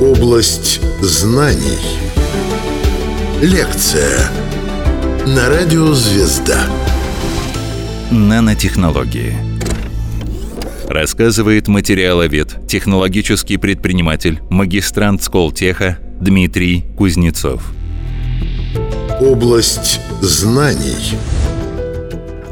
Область знаний. Лекция на радио «Звезда». Нанотехнологии. Рассказывает материаловед, технологический предприниматель, магистрант Сколтеха Дмитрий Кузнецов. Область знаний.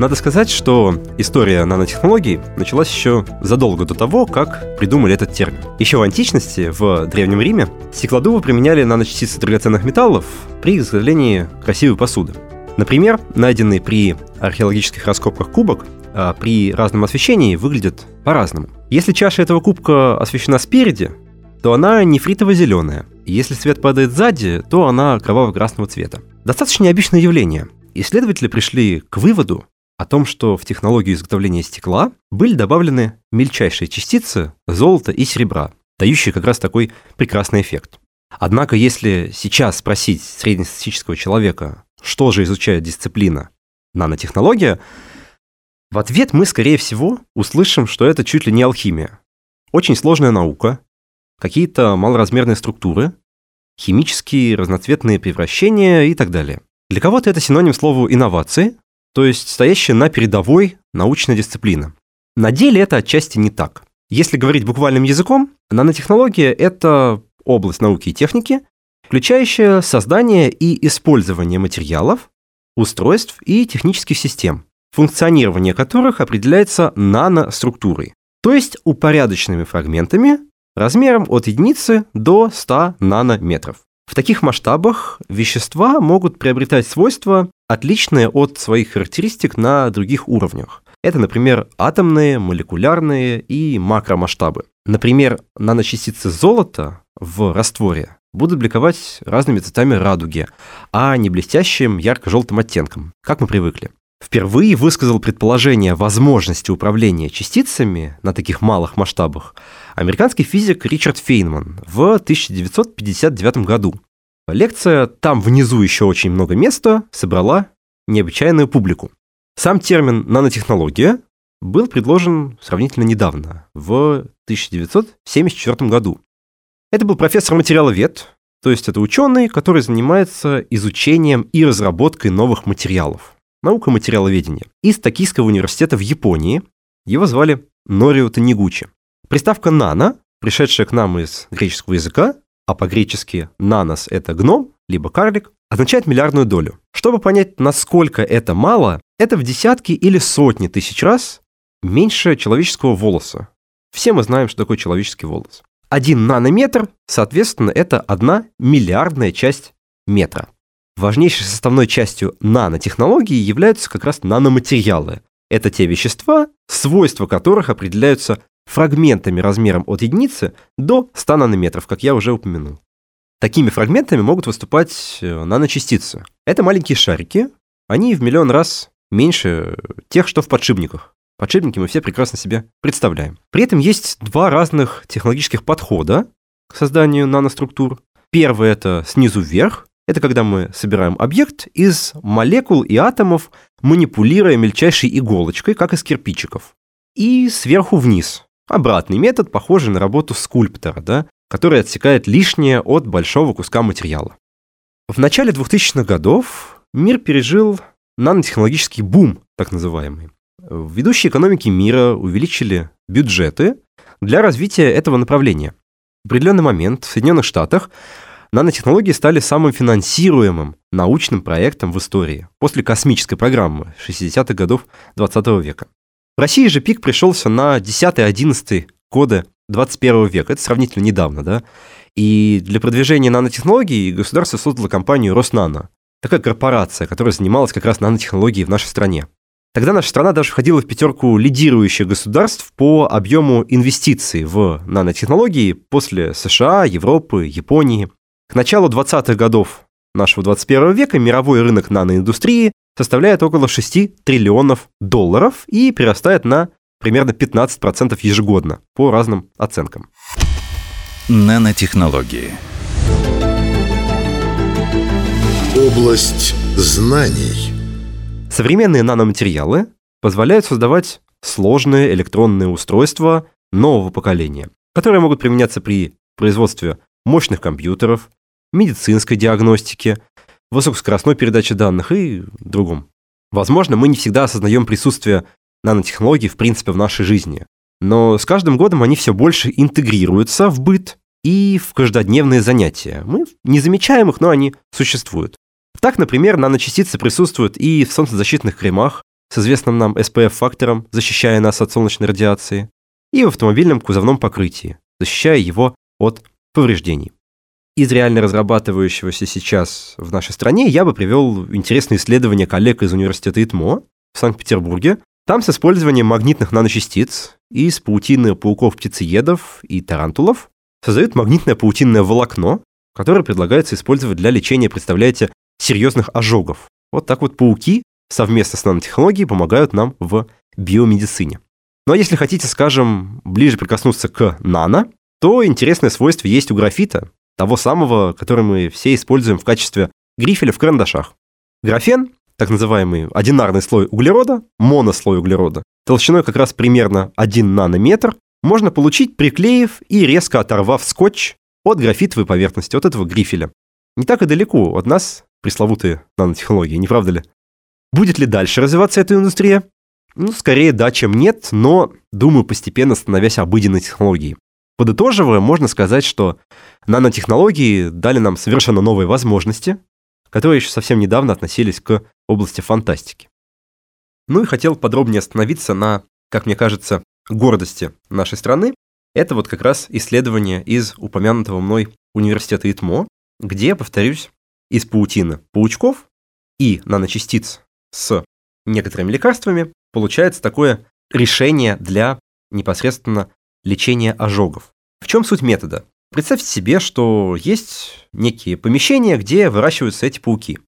Надо сказать, что история нанотехнологий началась еще задолго до того, как придумали этот термин. Еще в античности, в Древнем Риме, стеклодувы применяли наночастицы драгоценных металлов при изготовлении красивой посуды. Например, найденный при археологических раскопках кубок а, при разном освещении выглядит по-разному. Если чаша этого кубка освещена спереди, то она нефритово-зеленая. Если свет падает сзади, то она кроваво-красного цвета. Достаточно необычное явление. Исследователи пришли к выводу, о том, что в технологию изготовления стекла были добавлены мельчайшие частицы золота и серебра, дающие как раз такой прекрасный эффект. Однако, если сейчас спросить среднестатистического человека, что же изучает дисциплина нанотехнология, в ответ мы, скорее всего, услышим, что это чуть ли не алхимия. Очень сложная наука, какие-то малоразмерные структуры, химические разноцветные превращения и так далее. Для кого-то это синоним слову инновации, то есть стоящая на передовой научной дисциплина. На деле это отчасти не так. Если говорить буквальным языком, нанотехнология – это область науки и техники, включающая создание и использование материалов, устройств и технических систем, функционирование которых определяется наноструктурой, то есть упорядоченными фрагментами размером от единицы до 100 нанометров. В таких масштабах вещества могут приобретать свойства, отличные от своих характеристик на других уровнях. Это, например, атомные, молекулярные и макромасштабы. Например, наночастицы золота в растворе будут бликовать разными цветами радуги, а не блестящим ярко-желтым оттенком, как мы привыкли. Впервые высказал предположение возможности управления частицами на таких малых масштабах американский физик Ричард Фейнман в 1959 году. Лекция «Там внизу еще очень много места» собрала необычайную публику. Сам термин «нанотехнология» был предложен сравнительно недавно, в 1974 году. Это был профессор материаловед, то есть это ученый, который занимается изучением и разработкой новых материалов. Наука материаловедения. Из Токийского университета в Японии. Его звали Норио Танигучи. Приставка «нано», пришедшая к нам из греческого языка, а по-гречески «нанос» — это гном, либо карлик, означает миллиардную долю. Чтобы понять, насколько это мало, это в десятки или сотни тысяч раз меньше человеческого волоса. Все мы знаем, что такое человеческий волос. Один нанометр, соответственно, это одна миллиардная часть метра. Важнейшей составной частью нанотехнологии являются как раз наноматериалы. Это те вещества, свойства которых определяются фрагментами размером от единицы до 100 нанометров, как я уже упомянул. Такими фрагментами могут выступать э, наночастицы. Это маленькие шарики, они в миллион раз меньше тех, что в подшипниках. Подшипники мы все прекрасно себе представляем. При этом есть два разных технологических подхода к созданию наноструктур. Первый – это снизу вверх. Это когда мы собираем объект из молекул и атомов, манипулируя мельчайшей иголочкой, как из кирпичиков. И сверху вниз. Обратный метод, похожий на работу скульптора, да, который отсекает лишнее от большого куска материала. В начале 2000-х годов мир пережил нанотехнологический бум, так называемый. Ведущие экономики мира увеличили бюджеты для развития этого направления. В определенный момент в Соединенных Штатах нанотехнологии стали самым финансируемым научным проектом в истории после космической программы 60-х годов 20 века. В России же пик пришелся на 10-11 годы 21 века. Это сравнительно недавно, да? И для продвижения нанотехнологий государство создало компанию Роснано. Такая корпорация, которая занималась как раз нанотехнологией в нашей стране. Тогда наша страна даже входила в пятерку лидирующих государств по объему инвестиций в нанотехнологии после США, Европы, Японии. К началу 20-х годов нашего 21 века мировой рынок наноиндустрии составляет около 6 триллионов долларов и прирастает на примерно 15% ежегодно по разным оценкам. Нанотехнологии. Область знаний. Современные наноматериалы позволяют создавать сложные электронные устройства нового поколения, которые могут применяться при производстве мощных компьютеров, медицинской диагностики, высокоскоростной передачи данных и другом. Возможно, мы не всегда осознаем присутствие нанотехнологий в принципе в нашей жизни, но с каждым годом они все больше интегрируются в быт и в каждодневные занятия. Мы не замечаем их, но они существуют. Так, например, наночастицы присутствуют и в солнцезащитных кремах с известным нам SPF-фактором, защищая нас от солнечной радиации, и в автомобильном кузовном покрытии, защищая его от повреждений. Из реально разрабатывающегося сейчас в нашей стране я бы привел интересное исследование коллег из университета ИТМО в Санкт-Петербурге. Там с использованием магнитных наночастиц из паутины пауков-птицеедов и тарантулов создают магнитное паутинное волокно, которое предлагается использовать для лечения, представляете, серьезных ожогов. Вот так вот пауки совместно с нанотехнологией помогают нам в биомедицине. Ну а если хотите, скажем, ближе прикоснуться к нано, то интересное свойство есть у графита, того самого, который мы все используем в качестве грифеля в карандашах. Графен, так называемый одинарный слой углерода, монослой углерода, толщиной как раз примерно 1 нанометр, можно получить, приклеив и резко оторвав скотч от графитовой поверхности, от этого грифеля. Не так и далеко от нас пресловутые нанотехнологии, не правда ли? Будет ли дальше развиваться эта индустрия? Ну, скорее да, чем нет, но, думаю, постепенно становясь обыденной технологией. Подытоживая, можно сказать, что нанотехнологии дали нам совершенно новые возможности, которые еще совсем недавно относились к области фантастики. Ну и хотел подробнее остановиться на, как мне кажется, гордости нашей страны. Это вот как раз исследование из упомянутого мной университета ИТМО, где, повторюсь, из паутины паучков и наночастиц с некоторыми лекарствами получается такое решение для непосредственно лечения ожогов. В чем суть метода? Представьте себе, что есть некие помещения, где выращиваются эти пауки.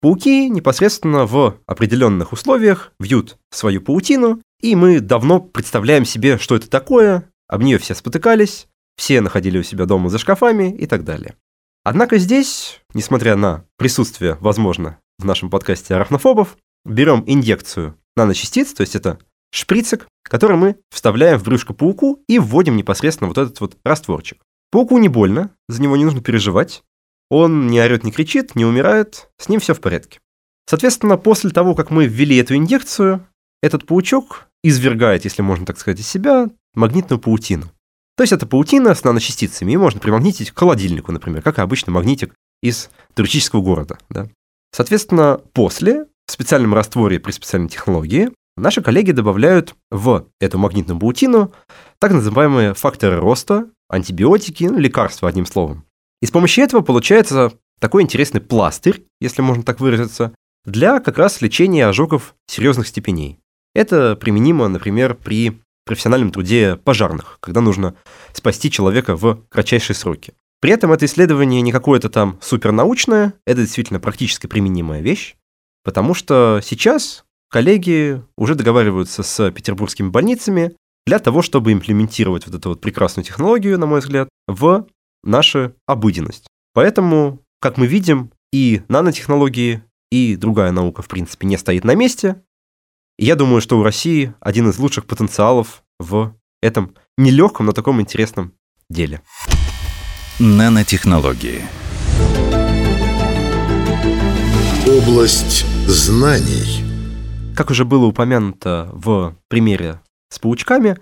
Пауки непосредственно в определенных условиях вьют свою паутину, и мы давно представляем себе, что это такое, об нее все спотыкались, все находили у себя дома за шкафами и так далее. Однако здесь, несмотря на присутствие, возможно, в нашем подкасте арахнофобов, берем инъекцию наночастиц, то есть это шприцик, который мы вставляем в брюшко пауку и вводим непосредственно вот этот вот растворчик. Пауку не больно, за него не нужно переживать. Он не орет, не кричит, не умирает, с ним все в порядке. Соответственно, после того, как мы ввели эту инъекцию, этот паучок извергает, если можно так сказать, из себя магнитную паутину. То есть это паутина с наночастицами, и можно примагнитить к холодильнику, например, как обычно магнитик из туристического города. Да? Соответственно, после, в специальном растворе при специальной технологии, Наши коллеги добавляют в эту магнитную паутину так называемые факторы роста, антибиотики, ну, лекарства, одним словом. И с помощью этого получается такой интересный пластырь, если можно так выразиться, для как раз лечения ожогов серьезных степеней. Это применимо, например, при профессиональном труде пожарных, когда нужно спасти человека в кратчайшие сроки. При этом это исследование не какое-то там супернаучное, это действительно практически применимая вещь, потому что сейчас коллеги уже договариваются с петербургскими больницами для того, чтобы имплементировать вот эту вот прекрасную технологию, на мой взгляд, в нашу обыденность. Поэтому, как мы видим, и нанотехнологии, и другая наука, в принципе, не стоит на месте. И я думаю, что у России один из лучших потенциалов в этом нелегком, но таком интересном деле. Нанотехнологии. Область знаний – как уже было упомянуто в примере с паучками,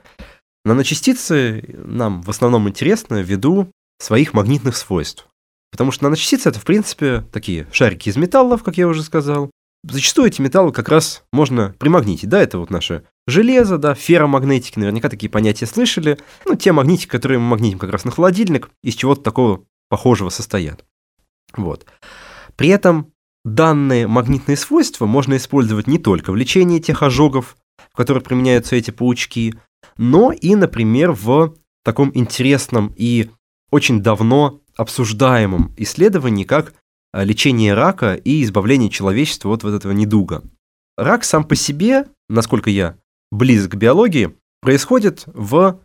наночастицы нам в основном интересны ввиду своих магнитных свойств. Потому что наночастицы это, в принципе, такие шарики из металлов, как я уже сказал. Зачастую эти металлы как раз можно примагнитить. Да, это вот наше железо, да, ферромагнетики, наверняка такие понятия слышали. Ну, те магнитики, которые мы магнитим как раз на холодильник, из чего-то такого похожего состоят. Вот. При этом Данные магнитные свойства можно использовать не только в лечении тех ожогов, в которых применяются эти паучки, но и, например, в таком интересном и очень давно обсуждаемом исследовании, как э, лечение рака и избавление человечества от вот этого недуга. Рак сам по себе, насколько я близок к биологии, происходит в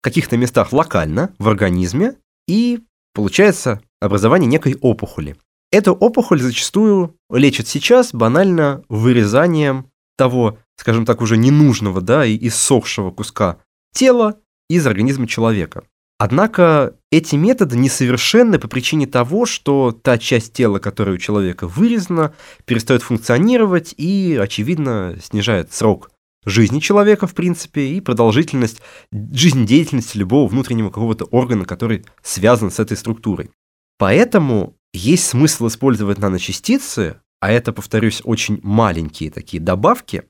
каких-то местах локально, в организме, и получается образование некой опухоли. Эту опухоль зачастую лечат сейчас банально вырезанием того, скажем так, уже ненужного, да, и иссохшего куска тела из организма человека. Однако эти методы несовершенны по причине того, что та часть тела, которая у человека вырезана, перестает функционировать и, очевидно, снижает срок жизни человека, в принципе, и продолжительность жизнедеятельности любого внутреннего какого-то органа, который связан с этой структурой. Поэтому есть смысл использовать наночастицы, а это, повторюсь, очень маленькие такие добавки,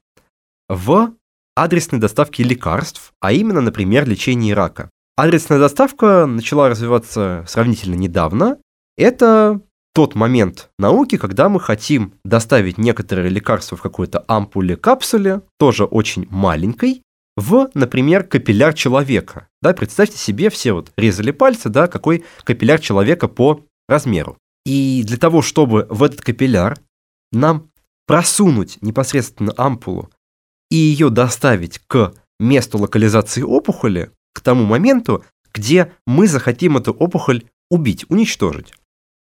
в адресной доставке лекарств, а именно, например, лечении рака. Адресная доставка начала развиваться сравнительно недавно. Это тот момент науки, когда мы хотим доставить некоторые лекарства в какой-то ампуле, капсуле, тоже очень маленькой, в, например, капилляр человека. Да, представьте себе, все вот резали пальцы, да, какой капилляр человека по размеру. И для того, чтобы в этот капилляр нам просунуть непосредственно ампулу и ее доставить к месту локализации опухоли, к тому моменту, где мы захотим эту опухоль убить, уничтожить.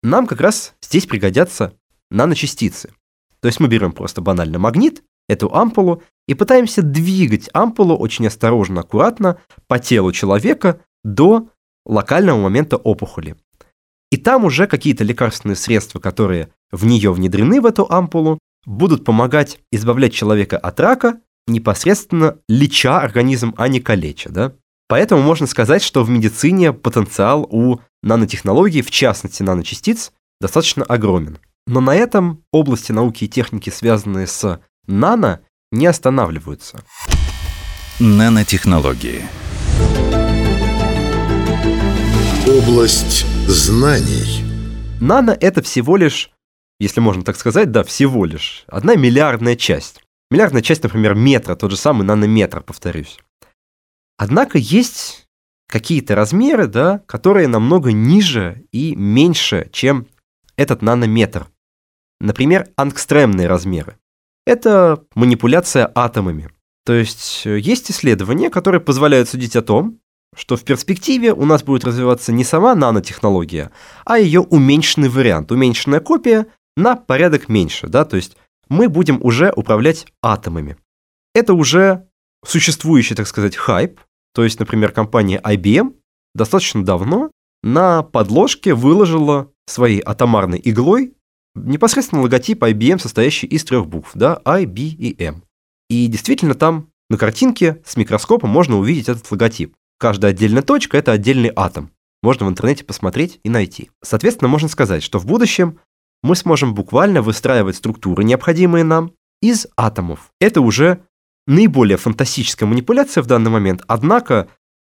Нам как раз здесь пригодятся наночастицы. То есть мы берем просто банально магнит, эту ампулу, и пытаемся двигать ампулу очень осторожно, аккуратно по телу человека до локального момента опухоли. И там уже какие-то лекарственные средства, которые в нее внедрены, в эту ампулу, будут помогать избавлять человека от рака, непосредственно леча организм, а не калеча. Да? Поэтому можно сказать, что в медицине потенциал у нанотехнологий, в частности наночастиц, достаточно огромен. Но на этом области науки и техники, связанные с нано, не останавливаются. Нанотехнологии. Область знаний. Нано – это всего лишь, если можно так сказать, да, всего лишь, одна миллиардная часть. Миллиардная часть, например, метра, тот же самый нанометр, повторюсь. Однако есть какие-то размеры, да, которые намного ниже и меньше, чем этот нанометр. Например, ангстремные размеры. Это манипуляция атомами. То есть э, есть исследования, которые позволяют судить о том, что в перспективе у нас будет развиваться не сама нанотехнология, а ее уменьшенный вариант, уменьшенная копия на порядок меньше, да, то есть мы будем уже управлять атомами. Это уже существующий, так сказать, хайп, то есть, например, компания IBM достаточно давно на подложке выложила своей атомарной иглой непосредственно логотип IBM, состоящий из трех букв, да, I, B и M. И действительно там на картинке с микроскопом можно увидеть этот логотип. Каждая отдельная точка – это отдельный атом. Можно в интернете посмотреть и найти. Соответственно, можно сказать, что в будущем мы сможем буквально выстраивать структуры, необходимые нам, из атомов. Это уже наиболее фантастическая манипуляция в данный момент, однако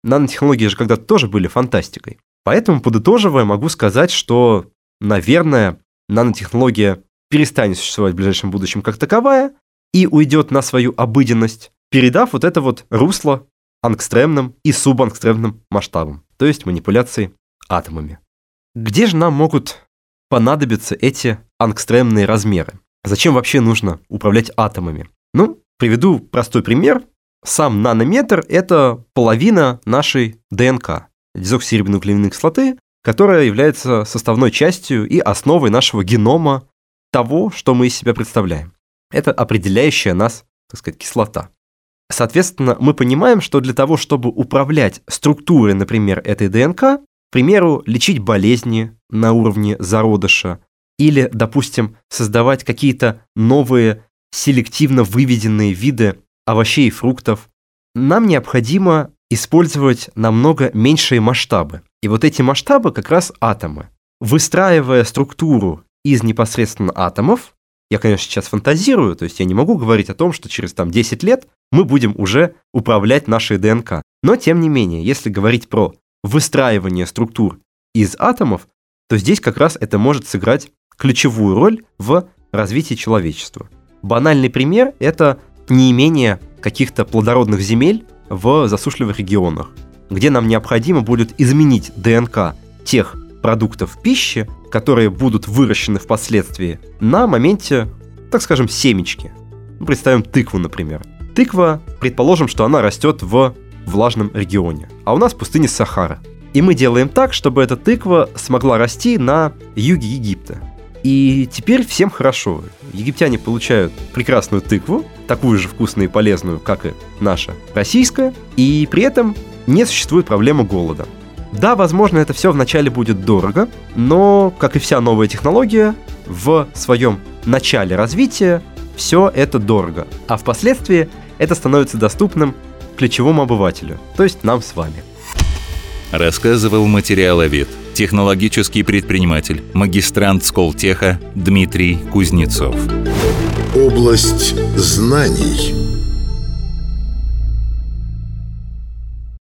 нанотехнологии же когда-то тоже были фантастикой. Поэтому, подытоживая, могу сказать, что, наверное, нанотехнология перестанет существовать в ближайшем будущем как таковая и уйдет на свою обыденность, передав вот это вот русло ангстремным и субангстремным масштабам, то есть манипуляции атомами. Где же нам могут понадобиться эти ангстремные размеры? Зачем вообще нужно управлять атомами? Ну, Приведу простой пример. Сам нанометр – это половина нашей ДНК, дезоксирибонуклеиновой кислоты, которая является составной частью и основой нашего генома того, что мы из себя представляем. Это определяющая нас, так сказать, кислота. Соответственно, мы понимаем, что для того, чтобы управлять структурой, например, этой ДНК, к примеру, лечить болезни на уровне зародыша или, допустим, создавать какие-то новые селективно выведенные виды овощей и фруктов, нам необходимо использовать намного меньшие масштабы. И вот эти масштабы как раз атомы. Выстраивая структуру из непосредственно атомов, я, конечно, сейчас фантазирую, то есть я не могу говорить о том, что через там 10 лет мы будем уже управлять нашей ДНК. Но, тем не менее, если говорить про выстраивание структур из атомов, то здесь как раз это может сыграть ключевую роль в развитии человечества. Банальный пример – это неимение каких-то плодородных земель в засушливых регионах, где нам необходимо будет изменить ДНК тех продуктов пищи, которые будут выращены впоследствии на моменте, так скажем, семечки. Представим тыкву, например. Тыква, предположим, что она растет в влажном регионе, а у нас пустыня Сахара. И мы делаем так, чтобы эта тыква смогла расти на юге Египта. И теперь всем хорошо. Египтяне получают прекрасную тыкву, такую же вкусную и полезную, как и наша российская, и при этом не существует проблемы голода. Да, возможно, это все вначале будет дорого, но, как и вся новая технология, в своем начале развития все это дорого, а впоследствии это становится доступным ключевому обывателю, то есть нам с вами. Рассказывал материаловед, технологический предприниматель, магистрант Сколтеха Дмитрий Кузнецов. Область знаний –